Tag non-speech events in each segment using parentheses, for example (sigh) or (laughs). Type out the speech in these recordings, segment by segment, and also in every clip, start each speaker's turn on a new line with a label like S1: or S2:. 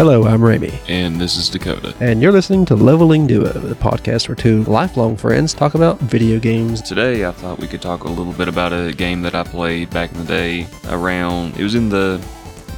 S1: Hello, I'm Ramie,
S2: And this is Dakota.
S1: and you're listening to Leveling Duo, the podcast where two lifelong friends talk about video games.
S2: Today I thought we could talk a little bit about a game that I played back in the day around, it was in the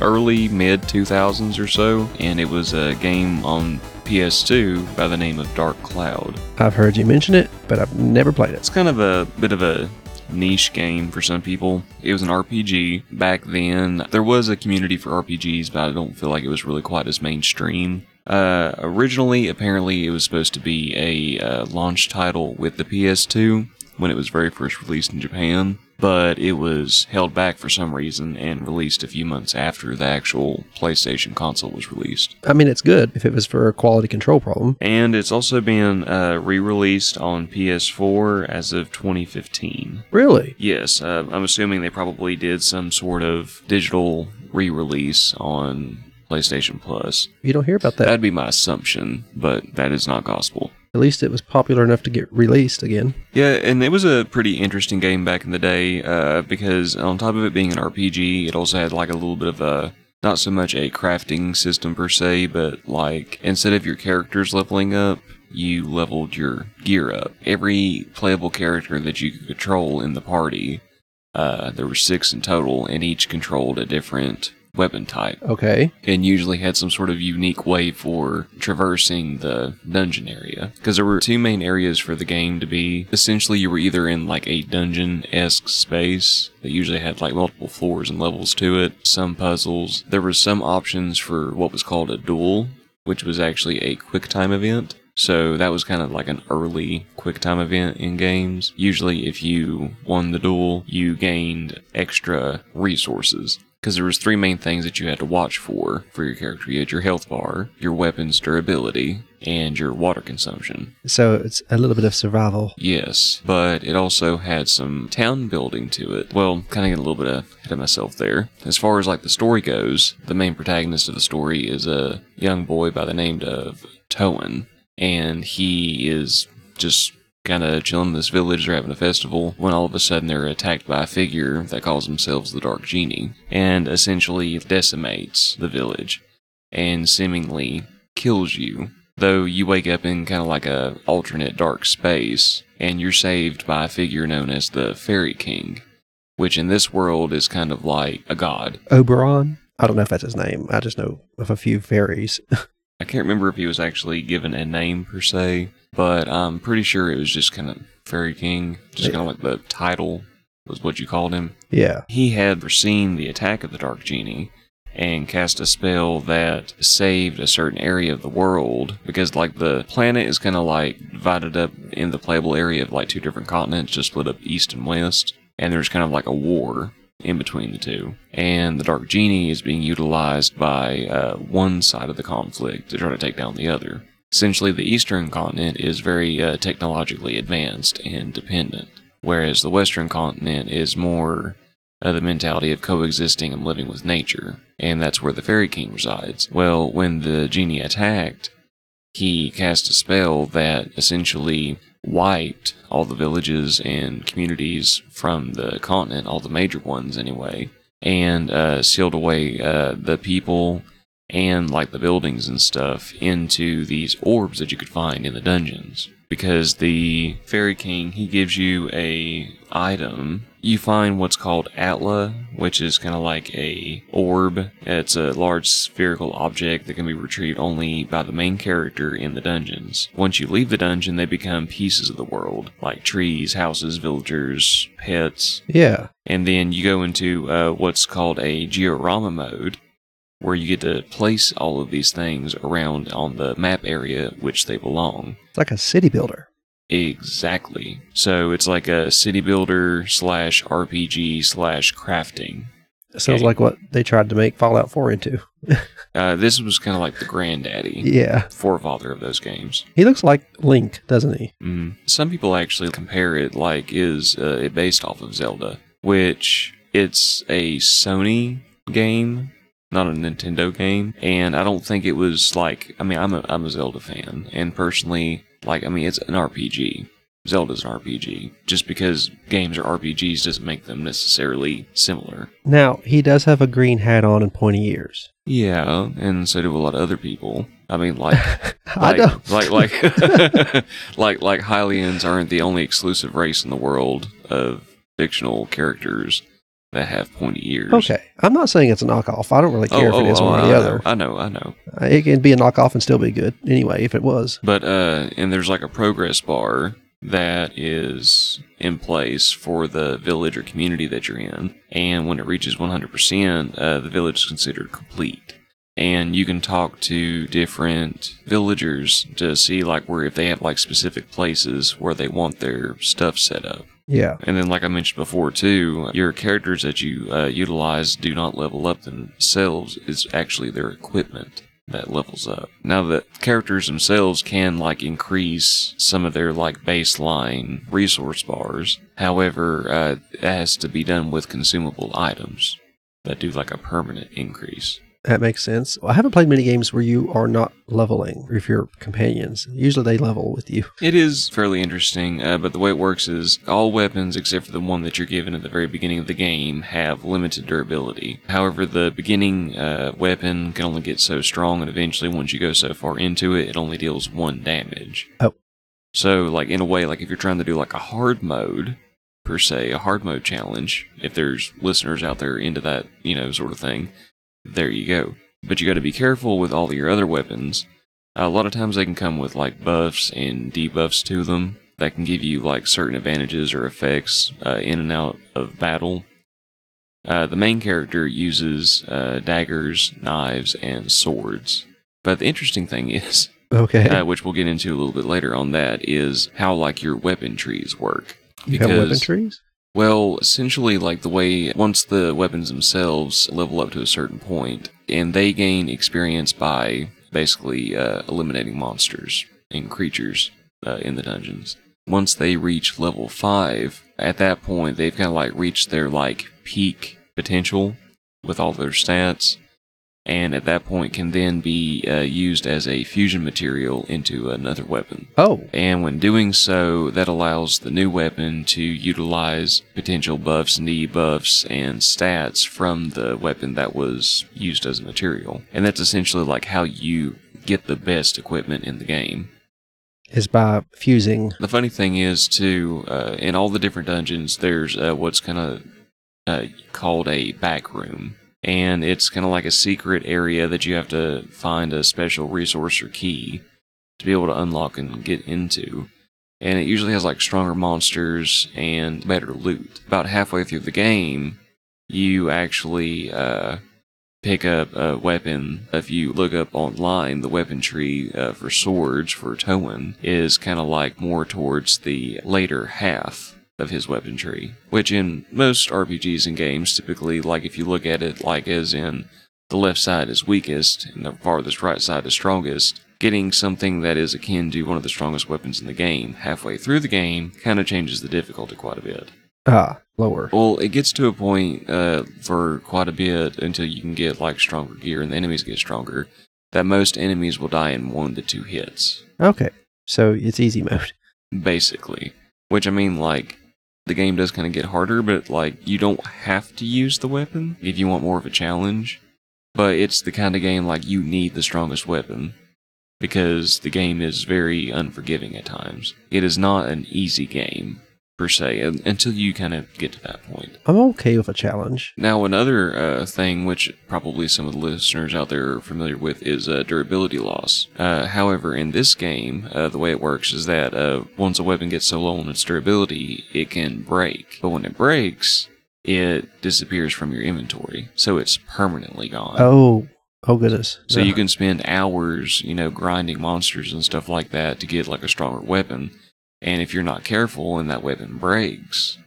S2: early mid 2000s or so, and it was a game on PS2 by the name of Dark Cloud.
S1: I've heard you mention it, but I've never played it.
S2: It's kind of a bit of a niche game for some people. It was an RPG back then. There was a community for RPGs, but I don't feel like it was really quite as mainstream. Uh, originally, apparently, it was supposed to be a uh, launch title with the PS2 when it was very first released in Japan, but it was held back for some reason and released a few months after the actual PlayStation console was released.
S1: I mean, it's good if it was for a quality control problem.
S2: And it's also been uh, re released on PS4 as of 2015.
S1: Really?
S2: Yes, uh, I'm assuming they probably did some sort of digital re-release on PlayStation Plus.
S1: You don't hear about that.
S2: That'd be my assumption, but that is not gospel.
S1: At least it was popular enough to get released again.
S2: Yeah, and it was a pretty interesting game back in the day uh, because on top of it being an RPG, it also had like a little bit of a not so much a crafting system per se, but like instead of your characters leveling up, you leveled your gear up. Every playable character that you could control in the party, uh, there were six in total, and each controlled a different weapon type
S1: Okay.
S2: and usually had some sort of unique way for traversing the dungeon area. Because there were two main areas for the game to be. Essentially, you were either in like a dungeon esque space that usually had like multiple floors and levels to it, some puzzles. There were some options for what was called a duel, which was actually a quick time event. So that was kind of like an early quick time event in games. Usually if you won the duel, you gained extra resources. Because there was three main things that you had to watch for for your character. You had your health bar, your weapon's durability, and your water consumption.
S1: So it's a little bit of survival.
S2: Yes, but it also had some town building to it. Well, kind of get a little bit ahead of myself there. As far as like the story goes, the main protagonist of the story is a young boy by the name of Toan, and he is just kind of chilling in this village. They're having a festival when all of a sudden they're attacked by a figure that calls themselves the Dark Genie and essentially decimates the village and seemingly kills you. Though you wake up in kind of like a alternate dark space and you're saved by a figure known as the Fairy King, which in this world is kind of like a god.
S1: Oberon? I don't know if that's his name. I just know of a few fairies. (laughs)
S2: I can't remember if he was actually given a name per se, but I'm pretty sure it was just kind of Fairy King, just kind of like the title was what you called him.
S1: yeah.
S2: He had foreseen the attack of the Dark Genie and cast a spell that saved a certain area of the world because like the planet is kind of like divided up in the playable area of like two different continents just split up east and west and there's kind of like a war in between the two and the dark genie is being utilized by uh, one side of the conflict to try to take down the other essentially the eastern continent is very uh, technologically advanced and dependent whereas the western continent is more uh, the mentality of coexisting and living with nature, and that's where the Fairy King resides. Well, when the genie attacked, he cast a spell that essentially wiped all the villages and communities from the continent, all the major ones anyway, and uh, sealed away uh, the people and like the buildings and stuff into these orbs that you could find in the dungeons. Because the Fairy King, he gives you a item. You find what's called Atla, which is kind of like a orb. It's a large spherical object that can be retrieved only by the main character in the dungeons. Once you leave the dungeon, they become pieces of the world, like trees, houses, villagers, pets,
S1: Yeah.
S2: and then you go into uh, what's called a georama mode, where you get to place all of these things around on the map area which they belong.
S1: It's like a city builder.
S2: Exactly. So it's like a city builder slash RPG slash crafting.
S1: Sounds
S2: Okay.
S1: like what they tried to make Fallout 4 into. (laughs)
S2: Uh, this was kind of like the granddaddy,
S1: Yeah.
S2: forefather of those games.
S1: He looks like Link, doesn't he?
S2: Mm. Some people actually compare it like is uh, it based off of Zelda, which it's a Sony game, not a Nintendo game, and I don't think it was like I mean I'm a I'm a Zelda fan, and personally like I mean it's an RPG. Zelda's an RPG. Just because games are RPGs doesn't make them necessarily similar.
S1: Now, he does have a green hat on and pointy ears.
S2: Yeah, and so do a lot of other people. I mean, like, (laughs)
S1: I
S2: like, like, (laughs) (laughs) like, like, Hylians aren't the only exclusive race in the world of fictional characters that have pointy ears.
S1: Okay, I'm not saying it's a knockoff. I don't really
S2: Oh,
S1: care if
S2: oh,
S1: it is
S2: oh,
S1: one or
S2: I
S1: the
S2: know,
S1: other.
S2: I know, I know.
S1: Uh, It can be a knockoff and still be good anyway. If it was,
S2: But uh, and there's like a progress bar that is in place for the village or community that you're in, and when it reaches 100%, uh, the village is considered complete. And you can talk to different villagers to see like where if they have like specific places where they want their stuff set up.
S1: Yeah.
S2: And then, like I mentioned before, too, your characters that you uh, utilize do not level up themselves. It's actually their equipment that levels up. Now, the characters themselves can like increase some of their like baseline resource bars. However, uh, it has to be done with consumable items that do like a permanent increase.
S1: That makes sense. I haven't played many games where you are not leveling with you're companions. Usually they level with you.
S2: It is fairly interesting, uh, but the way it works is all weapons, except for the one that you're given at the very beginning of the game, have limited durability. However, the beginning uh, weapon can only get so strong, and eventually, once you go so far into it, it only deals one damage.
S1: Oh.
S2: So, like in a way, like if you're trying to do like a hard mode per se, a hard mode challenge, if there's listeners out there into that, you know, sort of thing, there you go. But you got to be careful with all your other weapons. a lot of times they can come with like buffs and debuffs to them that can give you like certain advantages or effects uh, in and out of battle. Uh, the main character uses uh, daggers, knives, and swords. But the interesting thing (laughs) is,
S1: Okay.
S2: uh, which we'll get into a little bit later on that, is how like your weapon trees work.
S1: you have weapon trees?
S2: Well, essentially, like the way once the weapons themselves level up to a certain point, and they gain experience by basically uh, eliminating monsters and creatures uh, in the dungeons. Once they reach level five, at that point they've kind of like reached their like peak potential with all their stats, and at that point can then be uh, used as a fusion material into another weapon.
S1: Oh,
S2: And when doing so, that allows the new weapon to utilize potential buffs and debuffs and stats from the weapon that was used as a material. And that's essentially like how you get the best equipment in the game.
S1: is by fusing.
S2: The funny thing is, too, uh, in all the different dungeons, there's uh, what's kind of uh, called a back room. And it's kind of like a secret area that you have to find a special resource or key to be able to unlock and get into. And it usually has like stronger monsters and better loot. About halfway through the game, you actually uh, pick up a weapon. If you look up online, the weapon tree uh, for swords for Toan is kind of like more towards the later half of his weapon tree, which in most RPGs and games typically, like if you look at it like as in the left side is weakest and the farthest right side is strongest, getting something that is akin to one of the strongest weapons in the game halfway through the game kind of changes the difficulty quite a bit.
S1: Ah, lower.
S2: Well, it gets to a point uh, for quite a bit until you can get like stronger gear and the enemies get stronger that most enemies will die in one to two hits,
S1: Okay. So it's easy mode.
S2: basically. Which I mean, like, the game does kind of get harder, but like, you don't have to use the weapon if you want more of a challenge. But it's the kind of game like you need the strongest weapon because the game is very unforgiving at times. It is not an easy game per se until you kind of get to that point.
S1: I'm okay with a challenge.
S2: Now, another uh, thing which probably some of the listeners out there are familiar with is uh, durability loss. Uh, however, in this game, uh, the way it works is that uh, once a weapon gets so low on its durability, it can break. But when it breaks, it disappears from your inventory, so it's permanently gone.
S1: Oh, oh goodness.
S2: So
S1: No.
S2: you can spend hours, you know, grinding monsters and stuff like that to get like a stronger weapon. And if you're not careful and that weapon breaks,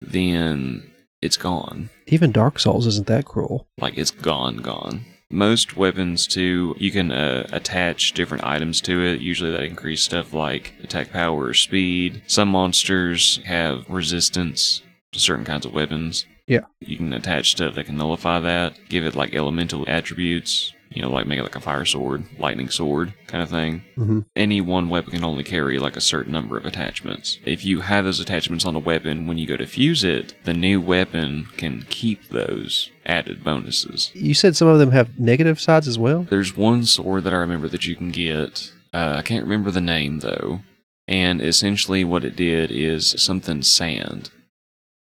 S2: then it's gone.
S1: even Dark Souls isn't that cruel.
S2: Like it's gone, gone. Most weapons, too, you can uh, attach different items to it. Usually that increase stuff like attack power or speed. Some monsters have resistance to certain kinds of weapons.
S1: Yeah.
S2: You can attach stuff that can nullify that, give it like elemental attributes, you know, like make it like a fire sword, lightning sword kind of thing.
S1: hmm
S2: Any one weapon can only carry like a certain number of attachments. If you have those attachments on a weapon, when you go to fuse it, the new weapon can keep those added bonuses.
S1: You said some of them have negative sides as well.
S2: There's one sword that I remember that you can get. Uh, I can't remember the name though. And essentially, what it did is something sand.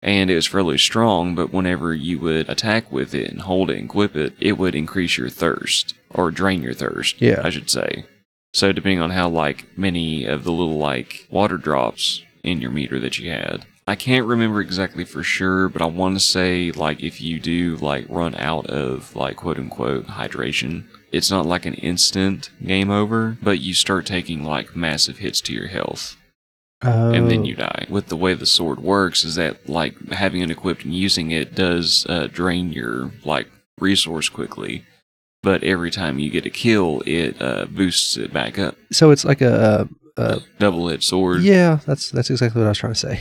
S2: And it was fairly strong, but whenever you would attack with it and hold it and equip it, it would increase your thirst or drain your thirst.
S1: Yeah.
S2: I should say. So depending on how like many of the little like water drops in your meter that you had. I can't remember exactly for sure, but I want to say like if you do like run out of like quote unquote hydration, it's not like an instant game over, but you start taking like massive hits to your health and then
S1: Oh,
S2: you die. With the way the sword works is that like having it equipped and using it does uh, drain your like resource quickly, but every time you get a kill, it uh, boosts it back up.
S1: So it's like a, a
S2: Double edged sword,
S1: yeah. That's that's exactly what I was trying to say.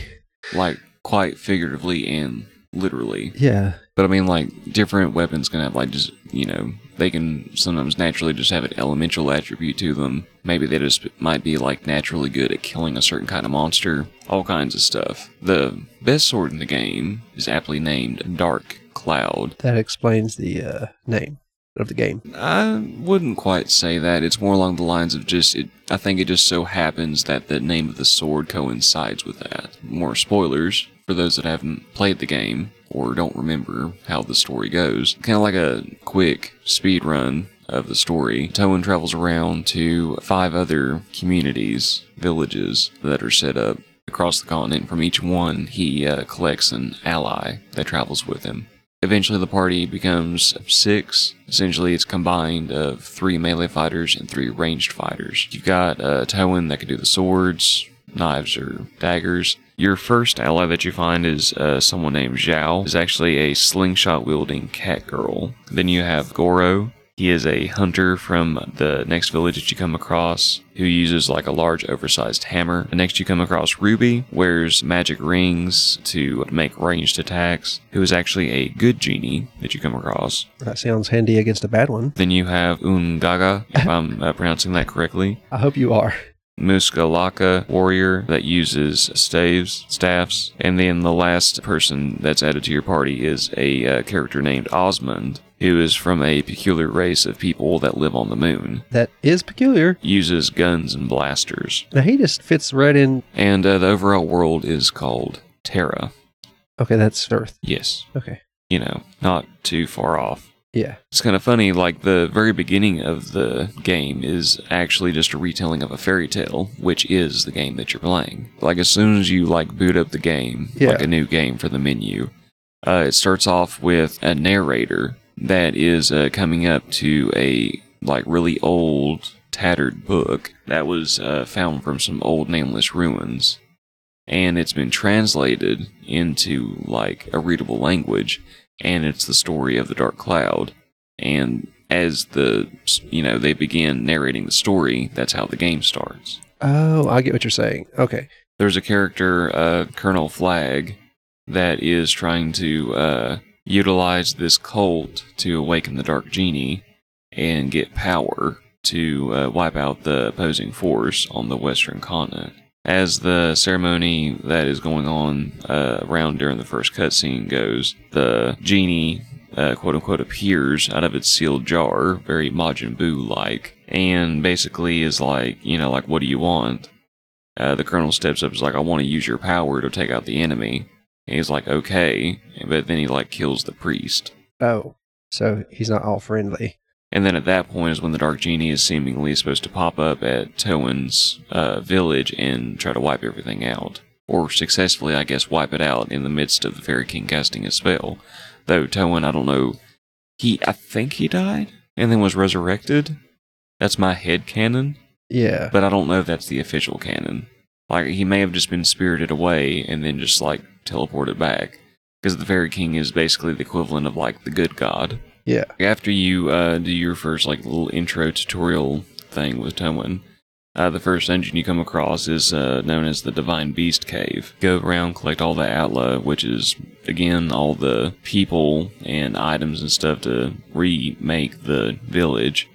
S2: like quite figuratively and literally.
S1: Yeah.
S2: But I mean, like different weapons can have like just you know they can sometimes naturally just have an elemental attribute to them. Maybe they just might be like naturally good at killing a certain kind of monster. All kinds of stuff. The best sword in the game is aptly named Dark Cloud.
S1: That explains the uh, name of the game.
S2: I wouldn't quite say that. It's more along the lines of just. It, I think it just so happens that the name of the sword coincides with that. More spoilers for those that haven't played the game or don't remember how the story goes. Kind of like a quick speed run of the story. Toan travels around to five other communities, villages that are set up across the continent. From each one, he uh, collects an ally that travels with him. Eventually, the party becomes six. Essentially, it's combined of three melee fighters and three ranged fighters. You've got uh, Toan that can do the swords, knives, or daggers. Your first ally that you find is uh, someone named Xiao. is actually a slingshot wielding cat girl. Then you have Goro. He is a hunter from the next village that you come across who uses like a large oversized hammer. The next you come across Ruby, wears magic rings to make ranged attacks, who is actually a good genie that you come across.
S1: That sounds handy against a bad one.
S2: Then you have Ungaga, if I'm uh, pronouncing that correctly.
S1: I hope you are.
S2: Muska Lacka warrior that uses staves, staffs, and then the last person that's added to your party is a uh, character named Osmond, who is from a peculiar race of people that live on the moon.
S1: That is peculiar.
S2: Uses guns and blasters,
S1: Now he just fits right in.
S2: and uh, the overall world is called Terra.
S1: Okay, that's Earth.
S2: Yes,
S1: Okay.
S2: you know, not too far off.
S1: Yeah.
S2: It's kind of funny, like the very beginning of the game is actually just a retelling of a fairy tale, which is the game that you're playing. Like as soon as you like boot up the game,
S1: Yeah.
S2: like a new game for the menu, uh, it starts off with a narrator that is uh, coming up to a like really old, tattered book that was uh, found from some old nameless ruins, and it's been translated into like a readable language and it's the story of the Dark Cloud. And as the you know they begin narrating the story, that's how the game starts.
S1: Oh, I get what you're saying. Okay.
S2: There's a character, uh, Colonel Flag, that is trying to uh, utilize this cult to awaken the Dark Genie and get power to uh, wipe out the opposing force on the Western continent. As the ceremony that is going on uh, around during the first cutscene goes, the genie, uh, quote unquote, appears out of its sealed jar, very Majin Buu like, and basically is like, you know, like, what do you want? Uh, the colonel steps up, is like, I want to use your power to take out the enemy. And he's like, okay, but then he like kills the priest.
S1: Oh, so he's not all friendly.
S2: And then at that point is when the Dark Genie is seemingly supposed to pop up at Toan's uh, village and try to wipe everything out. Or successfully, I guess, wipe it out in the midst of the Fairy King casting a spell. Though Toan, I don't know, he, I think he died and then was resurrected. That's my head canon,
S1: Yeah.
S2: but I don't know if that's the official canon. Like, he may have just been spirited away and then just, like, teleported back. Because the Fairy King is basically the equivalent of, like, the good god.
S1: Yeah.
S2: After you uh, do your first like little intro tutorial thing with Toan, uh, the first dungeon you come across is uh, known as the Divine Beast Cave. Go around, collect all the Atla, which is again all the people and items and stuff to remake the village.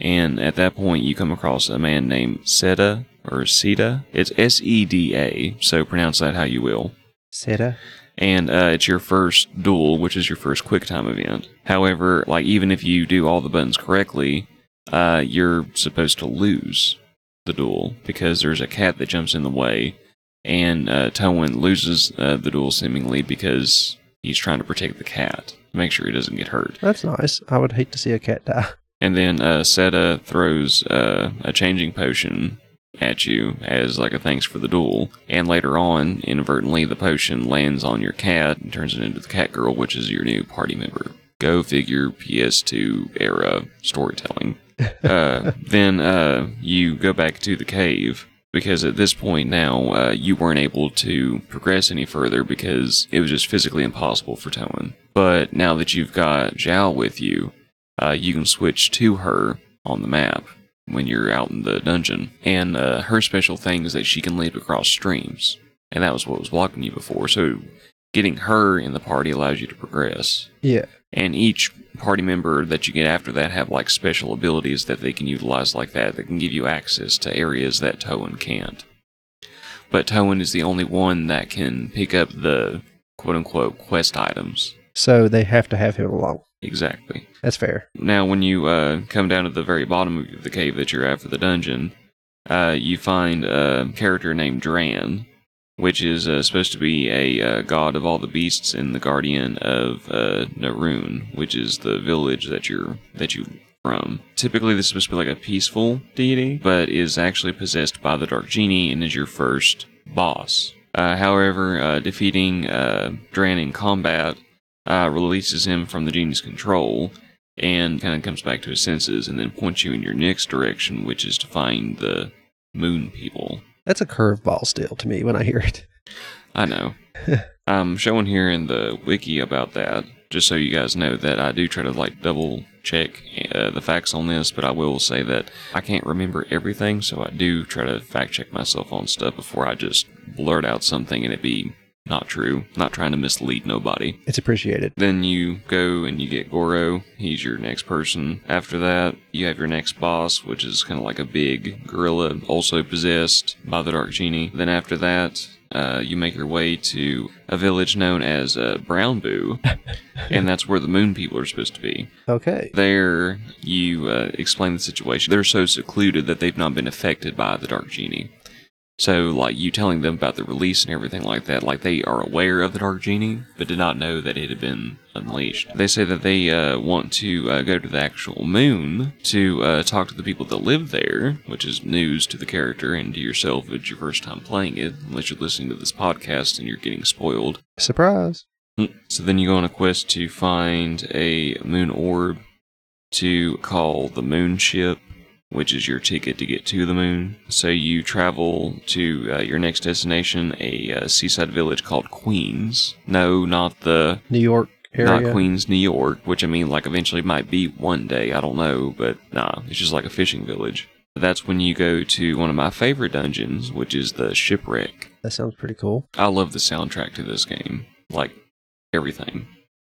S2: And at that point, you come across a man named Seta or Seta. It's S E D A, so pronounce that how you will.
S1: Seta.
S2: And uh, it's your first duel, which is your first quick time event. However, like even if you do all the buttons correctly, uh, you're supposed to lose the duel because there's a cat that jumps in the way, and uh, Toan loses uh, the duel seemingly because he's trying to protect the cat, to make sure he doesn't get hurt.
S1: That's nice. I would hate to see a cat die.
S2: And then uh, Seta throws uh, a changing potion at you as like a thanks for the duel. And later on, inadvertently, the potion lands on your cat and turns it into the cat girl, which is your new party member. Go figure PS2 era storytelling. (laughs) uh, then uh, you go back to the cave because at this point now uh, you weren't able to progress any further because it was just physically impossible for Toan. But now that you've got Xiao with you, uh, you can switch to her on the map when you're out in the dungeon. And uh, her special thing is that she can leap across streams. And that was what was blocking you before. So getting her in the party allows you to progress.
S1: Yeah.
S2: And each party member that you get after that have like special abilities that they can utilize like that that can give you access to areas that Toan can't. But Toan is the only one that can pick up the quote unquote quest items.
S1: So they have to have him along.
S2: Exactly.
S1: That's fair.
S2: Now, when you uh, come down to the very bottom of the cave that you're at for the dungeon, uh, you find a character named Dran, which is uh, supposed to be a uh, god of all the beasts and the guardian of uh, Norune, which is the village that you're that you from. Typically, this is supposed to be like a peaceful deity, but is actually possessed by the Dark Genie and is your first boss. Uh, however, uh, defeating uh, Dran in combat uh, releases him from the genie's control and kind of comes back to his senses and then points you in your next direction, which is to find the moon people.
S1: That's a curveball still to me when I hear it.
S2: I know. (laughs) I'm showing here in the wiki about that, just so you guys know that I do try to like double check uh, the facts on this, but I will say that I can't remember everything, so I do try to fact check myself on stuff before I just blurt out something and it be not true. Not trying to mislead nobody.
S1: It's appreciated.
S2: Then you go and you get Goro. He's your next person. After that, you have your next boss, which is kind of like a big gorilla, also possessed by the Dark Genie. Then after that, uh, you make your way to a village known as uh, Brownboo, (laughs) and that's where the moon people are supposed to be.
S1: Okay.
S2: There, you uh, explain the situation. They're so secluded that they've not been affected by the Dark Genie. So, like, you telling them about the release and everything like that, like, they are aware of the Dark Genie, but did not know that it had been unleashed. They say that they uh, want to uh, go to the actual moon to uh, talk to the people that live there, which is news to the character and to yourself if it's your first time playing it, unless you're listening to this podcast and you're getting spoiled.
S1: Surprise.
S2: So then you go on a quest to find a moon orb to call the moon ship, which is your ticket to get to the moon. So you travel to uh, your next destination, a uh, seaside village called Queens. No, not the
S1: New York area.
S2: not Queens, New York, which I mean, like eventually might be one day. I don't know, but nah, it's just like a fishing village. That's when you go to one of my favorite dungeons, which is the shipwreck.
S1: That sounds pretty cool.
S2: I love the soundtrack to this game, like everything.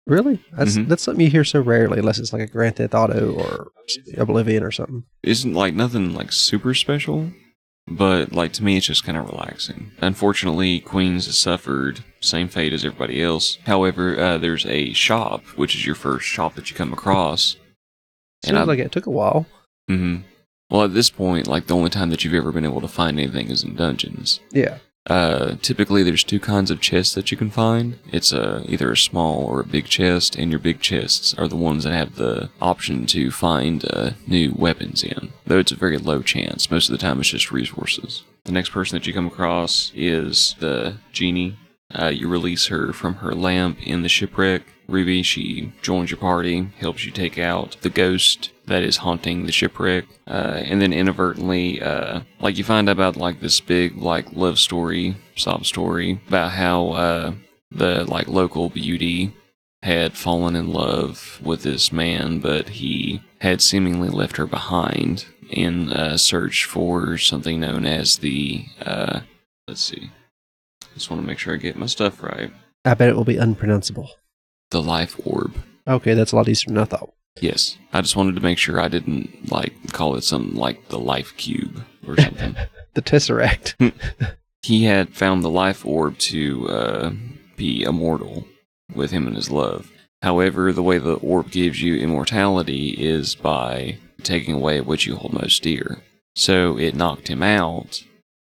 S1: Really? That's
S2: Mhm.
S1: that's something you hear so rarely, unless it's like a Grand Theft Auto or Oblivion or something.
S2: isn't like nothing like super special, but like to me it's just kind of relaxing. Unfortunately, Queens has suffered same fate as everybody else. However, uh, there's a shop which is your first shop that you come across.
S1: Seems
S2: I-
S1: like it took a while.
S2: hmm Well, at this point, like the only time that you've ever been able to find anything is in dungeons.
S1: Yeah.
S2: Uh, typically, there's two kinds of chests that you can find. It's a, either a small or a big chest, and your big chests are the ones that have the option to find uh, new weapons in. Though it's a very low chance. Most of the time, it's just resources. The next person that you come across is the genie. Uh, you release her from her lamp in the shipwreck. Ruby, she joins your party, helps you take out the ghost that is haunting the shipwreck, uh, and then inadvertently, uh, like you find out about like this big like love story, sob story about how uh, the like local beauty had fallen in love with this man, but he had seemingly left her behind in a search for something known as the uh, let's see, just want to make sure I get my stuff right.
S1: I bet it will be unpronounceable.
S2: The life orb.
S1: Okay, that's a lot easier than I thought.
S2: Yes, I just wanted to make sure I didn't like call it something like the life cube or something. (laughs)
S1: The Tesseract. (laughs)
S2: he had found the life orb to uh, be immortal with him and his love. However, the way the orb gives you immortality is by taking away what you hold most dear. So it knocked him out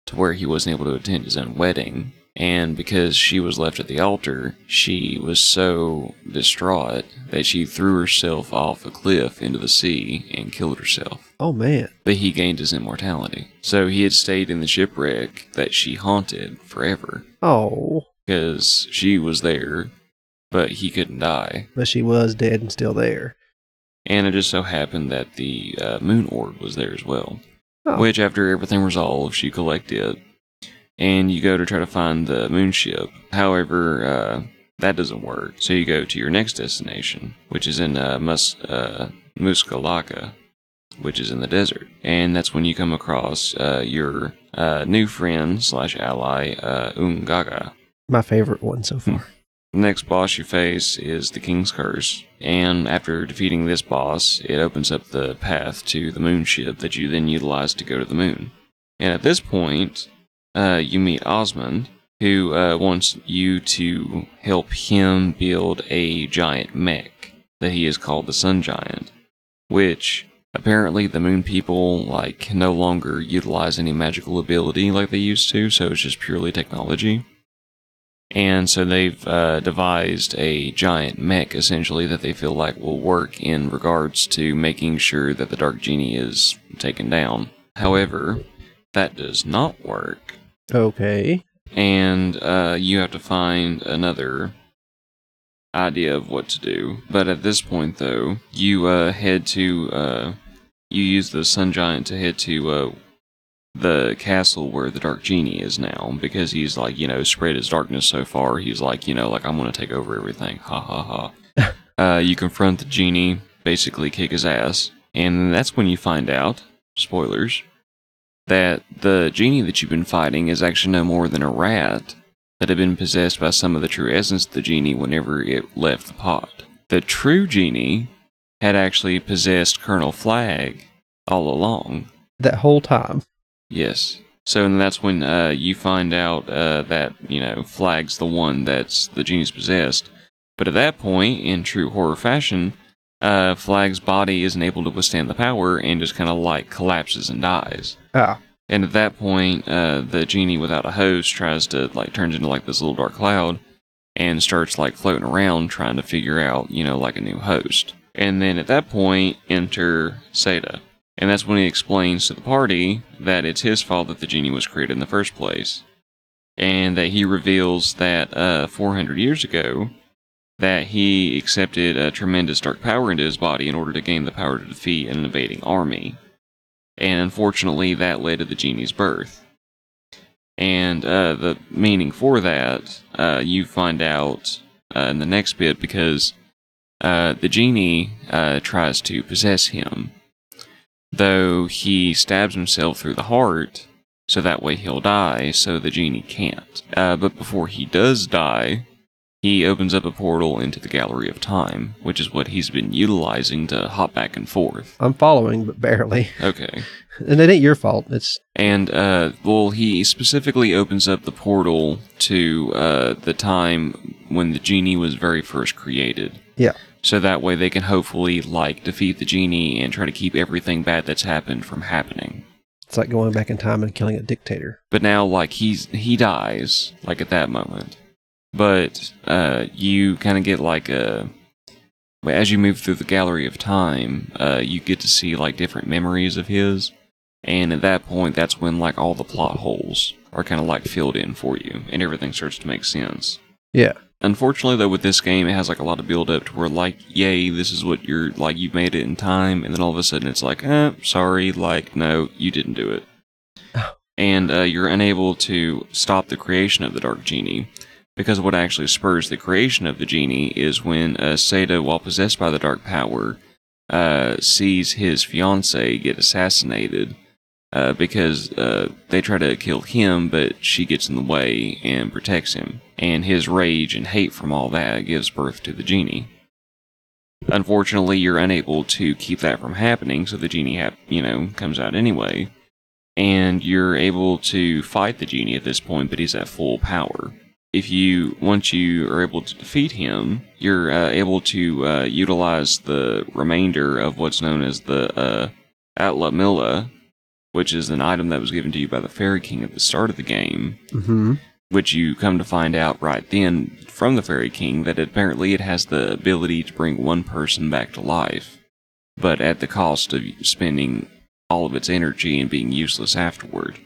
S2: to where he wasn't able to attend his own wedding. And because she was left at the altar, she was so distraught that she threw herself off a cliff into the sea and killed herself.
S1: Oh man.
S2: But he gained his immortality. So he had stayed in the shipwreck that she haunted forever
S1: Oh,
S2: because she was there, but he couldn't die.
S1: but she was dead and still there.
S2: And it just so happened that the uh, moon orb was there as well.
S1: Oh.
S2: Which, after everything resolved, she collected and you go to try to find the moon ship. However, uh, that doesn't work. So you go to your next destination, which is in uh, Mus- uh, which is in the desert. And that's when you come across uh, your uh, new friend slash ally, uh, Ungaga.
S1: My favorite one so far.
S2: The next boss you face is the King's Curse, and after defeating this boss, it opens up the path to the moon ship that you then utilize to go to the moon. And at this point, uh, you meet Osmond, who uh, wants you to help him build a giant mech that he has called the Sun Giant, which apparently the moon people like no longer utilize any magical ability like they used to, so it's just purely technology. And so they've uh, devised a giant mech essentially that they feel like will work in regards to making sure that the Dark Genie is taken down. However, that does not work.
S1: Okay.
S2: And uh, you have to find another idea of what to do. But at this point, though, you uh, head to. Uh, you use the Sun Giant to head to uh, the castle where the Dark Genie is now because he's like, you know, spread his darkness so far. He's like, you know, like, I'm going to take over everything. Ha ha ha. (laughs) uh, you confront the Genie, basically kick his ass. And that's when you find out, spoilers, that the Genie that you've been fighting is actually no more than a rat that had been possessed by some of the true essence of the Genie whenever it left the pot. The true Genie had actually possessed Colonel Flag all along.
S1: That whole time.
S2: Yes. So and that's when uh, you find out uh, that you know Flag's the one that's the genie's possessed. But at that point, in true horror fashion, uh, Flag's body isn't able to withstand the power and just kind of like collapses and dies.
S1: Ah.
S2: And at that point, uh, the genie without a host tries to like turns into like this little dark cloud and starts like floating around trying to figure out you know like a new host. And then at that point, enter Seda. And that's when he explains to the party that it's his fault that the genie was created in the first place. And that he reveals that uh, 400 years ago, that he accepted a tremendous dark power into his body in order to gain the power to defeat an invading army. And unfortunately, that led to the genie's birth. And uh, the meaning for that, uh, you find out uh, in the next bit because uh, the genie uh, tries to possess him though he stabs himself through the heart so that way he'll die so the genie can't uh, but before he does die he opens up a portal into the gallery of time which is what he's been utilizing to hop back and forth
S1: I'm following, but barely.
S2: okay
S1: And it ain't your fault. It's
S2: and uh, well he specifically opens up the portal to uh, the time when the genie was very first created
S1: yeah.
S2: so that way they can hopefully like defeat the genie and try to keep everything bad that's happened from happening
S1: It's like going back in time and killing a dictator.
S2: but now like he's he dies like at that moment but uh you kind of get like a as you move through the gallery of time uh you get to see like different memories of his and at that point that's when like all the plot holes are kind of like filled in for you and everything starts to make sense
S1: Yeah.
S2: Unfortunately, though, with this game, it has like a lot of build up to where, like, yay, this is what you're like, you've made it in time, and then all of a sudden it's like, eh, sorry, like, no, you didn't do it. (laughs) and uh, you're unable to stop the creation of the Dark Genie, because what actually spurs the creation of the Genie is when uh, Seda, while possessed by the Dark Power, uh, sees his fiancee get assassinated. Uh, because uh, they try to kill him, but she gets in the way and protects him. And his rage and hate from all that gives birth to the genie. Unfortunately, you're unable to keep that from happening, so the genie, hap- you know, comes out anyway. And you're able to fight the genie at this point, but he's at full power. If you once you are able to defeat him, you're uh, able to uh, utilize the remainder of what's known as the uh, Atlamillia, which is an item that was given to you by the Fairy King at the start of the game,
S1: Mm-hmm.
S2: which you come to find out right then from the Fairy King that apparently it has the ability to bring one person back to life, but at the cost of spending all of its energy and being useless afterward.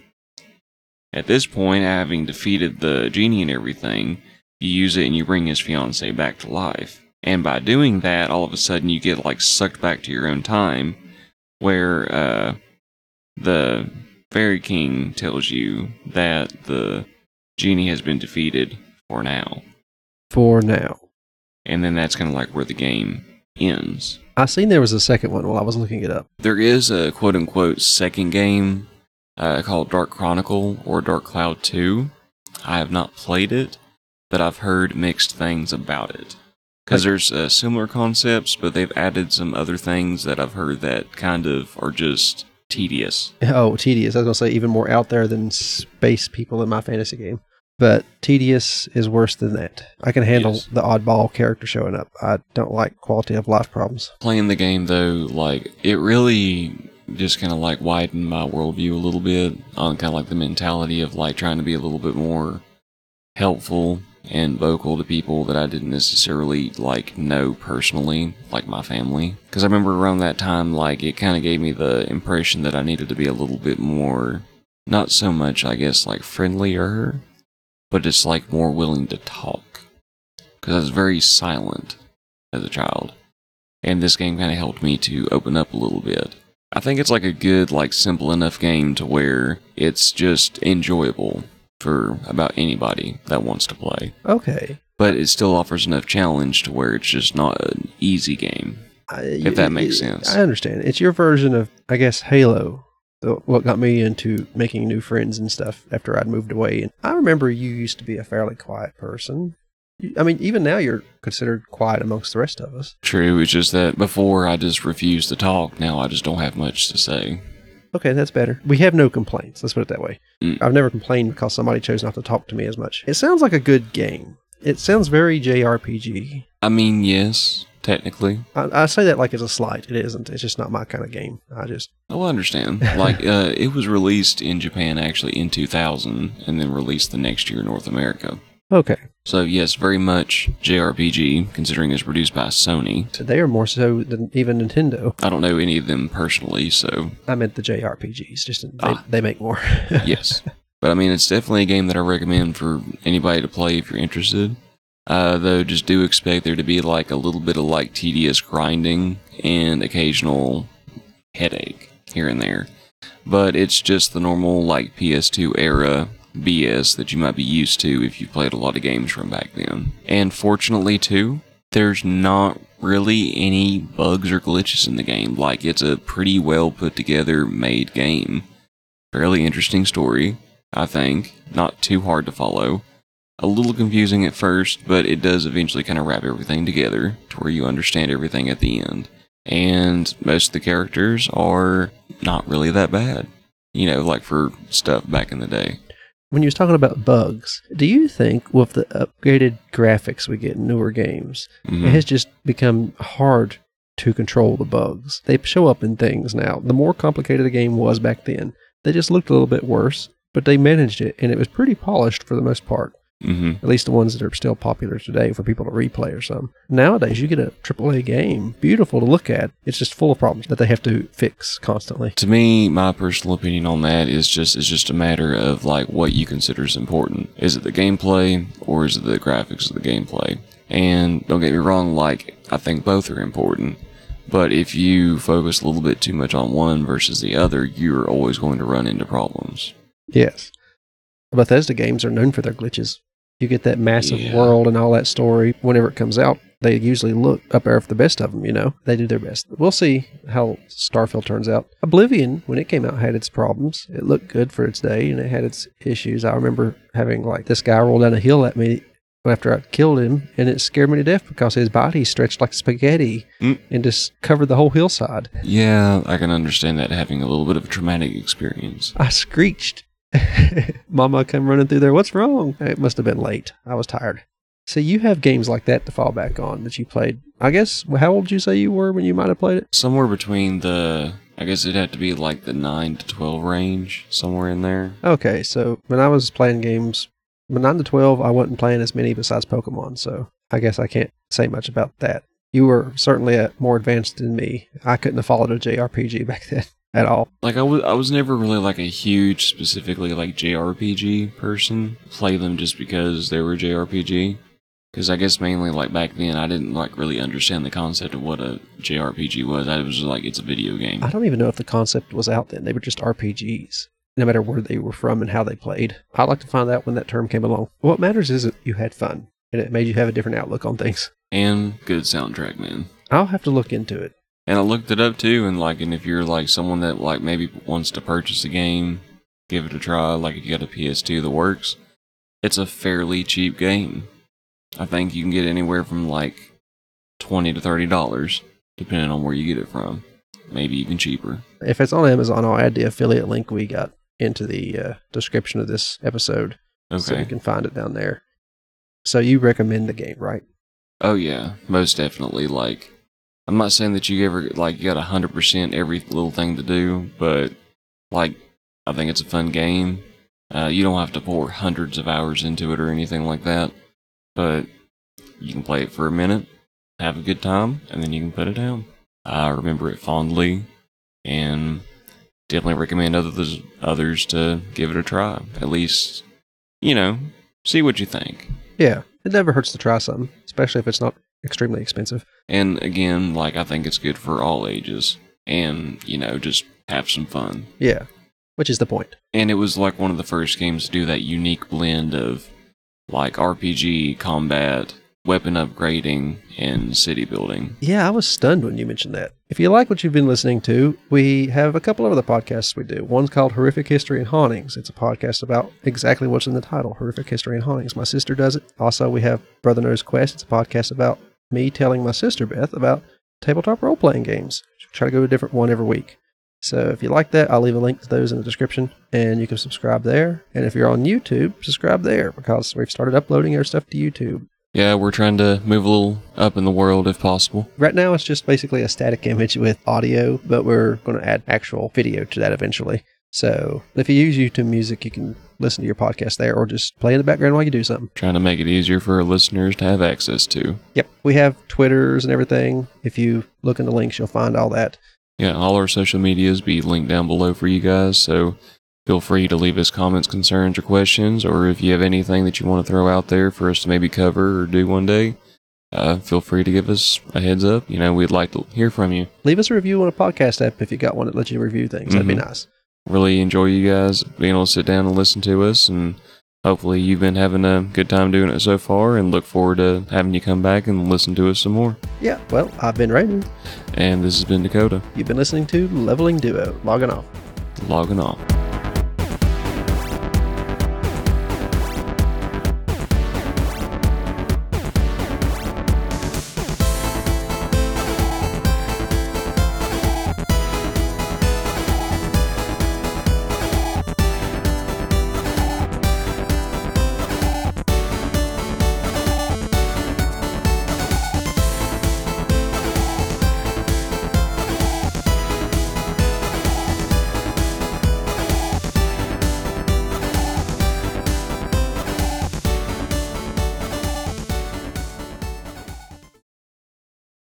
S2: At this point, having defeated the genie and everything, you use it and you bring his fiancee back to life. And by doing that, all of a sudden you get like sucked back to your own time, where uh, the Fairy King tells you that the genie has been defeated for now.
S1: For now.
S2: And then that's kind of like where the game ends.
S1: I seen there was a second one while I was looking it up.
S2: There is a quote unquote second game uh, called Dark Chronicle or Dark Cloud 2. I have not played it, but I've heard mixed things about it. Because there's uh, similar concepts, but they've added some other things that I've heard that kind of are just tedious. (laughs)
S1: Oh, tedious. I was gonna say even more out there than space people in my fantasy game. But tedious is worse than that. I can handle
S2: Yes.
S1: the oddball character showing up. I don't like quality of life problems.
S2: Playing the game though, like it really just kind of like widened my worldview a little bit on kind of like the mentality of like trying to be a little bit more helpful and vocal to people that I didn't necessarily like know personally, like my family. Because I remember around that time, like it kind of gave me the impression that I needed to be a little bit more, not so much, I guess, like friendlier, but just like more willing to talk. Because I was very silent as a child. And this game kind of helped me to open up a little bit. I think it's like a good, like simple enough game to where it's just enjoyable for about anybody that wants to play.
S1: Okay.
S2: But it still offers enough challenge to where it's just not an easy game.
S1: I,
S2: If that makes
S1: I-
S2: sense.
S1: I understand. It's your version of, I guess, Halo. What got me into making new friends and stuff after I'd moved away. And I remember you used to be a fairly quiet person. I mean, even now you're considered quiet amongst the rest of us.
S2: True, it's just that before I just refused to talk. Now I just don't have much to say.
S1: Okay, that's better. We have no complaints. Let's put it that way.
S2: Mm.
S1: I've never complained because somebody chose not to talk to me as much. It sounds like a good game. It sounds very JRPG.
S2: I mean, yes, technically.
S1: I, I say that like it's a slight. It isn't. It's just not my kind of game. I just
S2: Oh, I understand. (laughs) like, uh, it was released in Japan actually in 2000 and then released the next year in North America.
S1: Okay.
S2: So, yes, very much JRPG, considering it's produced by Sony.
S1: They are more so than even Nintendo.
S2: I don't know any of them personally, so
S1: I meant the JRPGs. Just they,
S2: Ah.
S1: they make more. (laughs)
S2: yes. But I mean, it's definitely a game that I recommend for anybody to play if you're interested. Uh, though, just do expect there to be like a little bit of like tedious grinding and occasional headache here and there. But it's just the normal like PS2 era BS that you might be used to if you played a lot of games from back then. And fortunately, too, there's not really any bugs or glitches in the game. Like, it's a pretty well put together made game. Fairly interesting story, I think. Not too hard to follow. A little confusing at first, but it does eventually kind of wrap everything together to where you understand everything at the end. And most of the characters are not really that bad. You know, like for stuff back in the day.
S1: When you was talking about bugs, do you think with the upgraded graphics we get in newer games,
S2: Mhm.
S1: it has just become hard to control the bugs? They show up in things now. The more complicated the game was back then, they just looked a little bit worse, but they managed it, and it was pretty polished for the most part.
S2: Mhm.
S1: At least the ones that are still popular today for people to replay or some. Nowadays, you get a AAA game, beautiful to look at. It's just full of problems that they have to fix constantly.
S2: To me, my personal opinion on that is just is just a matter of like what you consider is important. Is it the gameplay or is it the graphics of the gameplay? And don't get me wrong, like I think both are important. But if you focus a little bit too much on one versus the other, you're always going to run into problems.
S1: Yes. Bethesda games are known for their glitches. You get that massive
S2: Yeah.
S1: world and all that story whenever it comes out. They usually look up there for the best of them, you know. They do their best. We'll see how Starfield turns out. Oblivion, when it came out, had its problems. It looked good for its day and it had its issues. I remember having like this guy roll down a hill at me after I killed him and it scared me to death because his body stretched like spaghetti
S2: Mm.
S1: and just covered the whole hillside.
S2: Yeah, I can understand that having a little bit of a traumatic experience.
S1: I screeched (laughs) Mama come running through there. What's wrong? It must have been late. I was tired. So you have games like that to fall back on that you played. I guess how old did you say you were when you might have played it?
S2: Somewhere between the, I guess it'd have to be like the 9 to 12 range, somewhere in there.
S1: Okay, so when I was playing games, from nine to twelve, I wasn't playing as many besides Pokemon. So I guess I can't say much about that. You were certainly uh, more advanced than me. I couldn't have followed a JRPG (laughs) back then at all.
S2: Like I was, I was never really like a huge, specifically like JRPG person. Play them just because they were JRPG. Because I guess mainly like back then, I didn't like really understand the concept of what a JRPG was. I was just like, it's a video game.
S1: I don't even know if the concept was out then. They were just RPGs, no matter where they were from and how they played. I'd like to find out when that term came along. What matters is that you had fun and it made you have a different outlook on things.
S2: And good soundtrack, man.
S1: I'll have to look into it.
S2: And I looked it up too, and like, and if you're like someone that like maybe wants to purchase a game, give it a try. Like if you got a PS2 that works, it's a fairly cheap game. I think you can get anywhere from like twenty to thirty dollars, depending on where you get it from. Maybe even cheaper.
S1: If it's on Amazon, I'll add the affiliate link we got into the uh, description of this episode so you can find it down there. So you recommend the game, right?
S2: Oh yeah, most definitely. Like, I'm not saying that you ever like you got hundred percent every little thing to do, but like, I think it's a fun game. Uh, you don't have to pour hundreds of hours into it or anything like that, but you can play it for a minute, have a good time, and then you can put it down. I remember it fondly, and definitely recommend others others to give it a try. At least, you know, see what you think.
S1: Yeah. It never hurts to try something, especially if it's not extremely expensive.
S2: And again, like I think it's good for all ages, and you know, just have some fun.
S1: Yeah. Which is the point.
S2: And it was like one of the first games to do that unique blend of like RPG, combat, weapon upgrading, and city building.
S1: Yeah, I was stunned when you mentioned that. If you like what you've been listening to, we have a couple of other podcasts we do. One's called Horrific History and Hauntings. It's a podcast about exactly what's in the title, Horrific History and Hauntings. My sister does it. Also, we have Brother Knows Quest. It's a podcast about me telling my sister Beth about tabletop role playing games. We try to go to a different one every week. So if you like that, I'll leave a link to those in the description and you can subscribe there. And if you're on YouTube, subscribe there because we've started uploading our stuff to YouTube.
S2: Yeah, we're trying to move a little up in the world if possible.
S1: Right now, it's just basically a static image with audio, but we're going to add actual video to that eventually. So if you use YouTube Music, you can listen to your podcast there or just play in the background while you do something.
S2: Trying to make it easier for our listeners to have access to.
S1: Yep. We have Twitters and everything. If you look in the links, you'll find all that.
S2: Yeah, all our social medias be linked down below for you guys, so feel free to leave us comments, concerns, or questions, or if you have anything that you want to throw out there for us to maybe cover or do one day, uh, feel free to give us a heads up. You know, we'd like to hear from you.
S1: Leave us a review on a podcast app if you got one that lets you review things. That'd be
S2: Mhm.
S1: nice.
S2: Really enjoy you guys being able to sit down and listen to us, and hopefully you've been having a good time doing it so far, and look forward to having you come back and listen to us some more.
S1: Yeah. Well, I've been Raymond.
S2: And this has been Dakota,
S1: You've been listening to Leveling Duo. Logging off.
S2: logging off.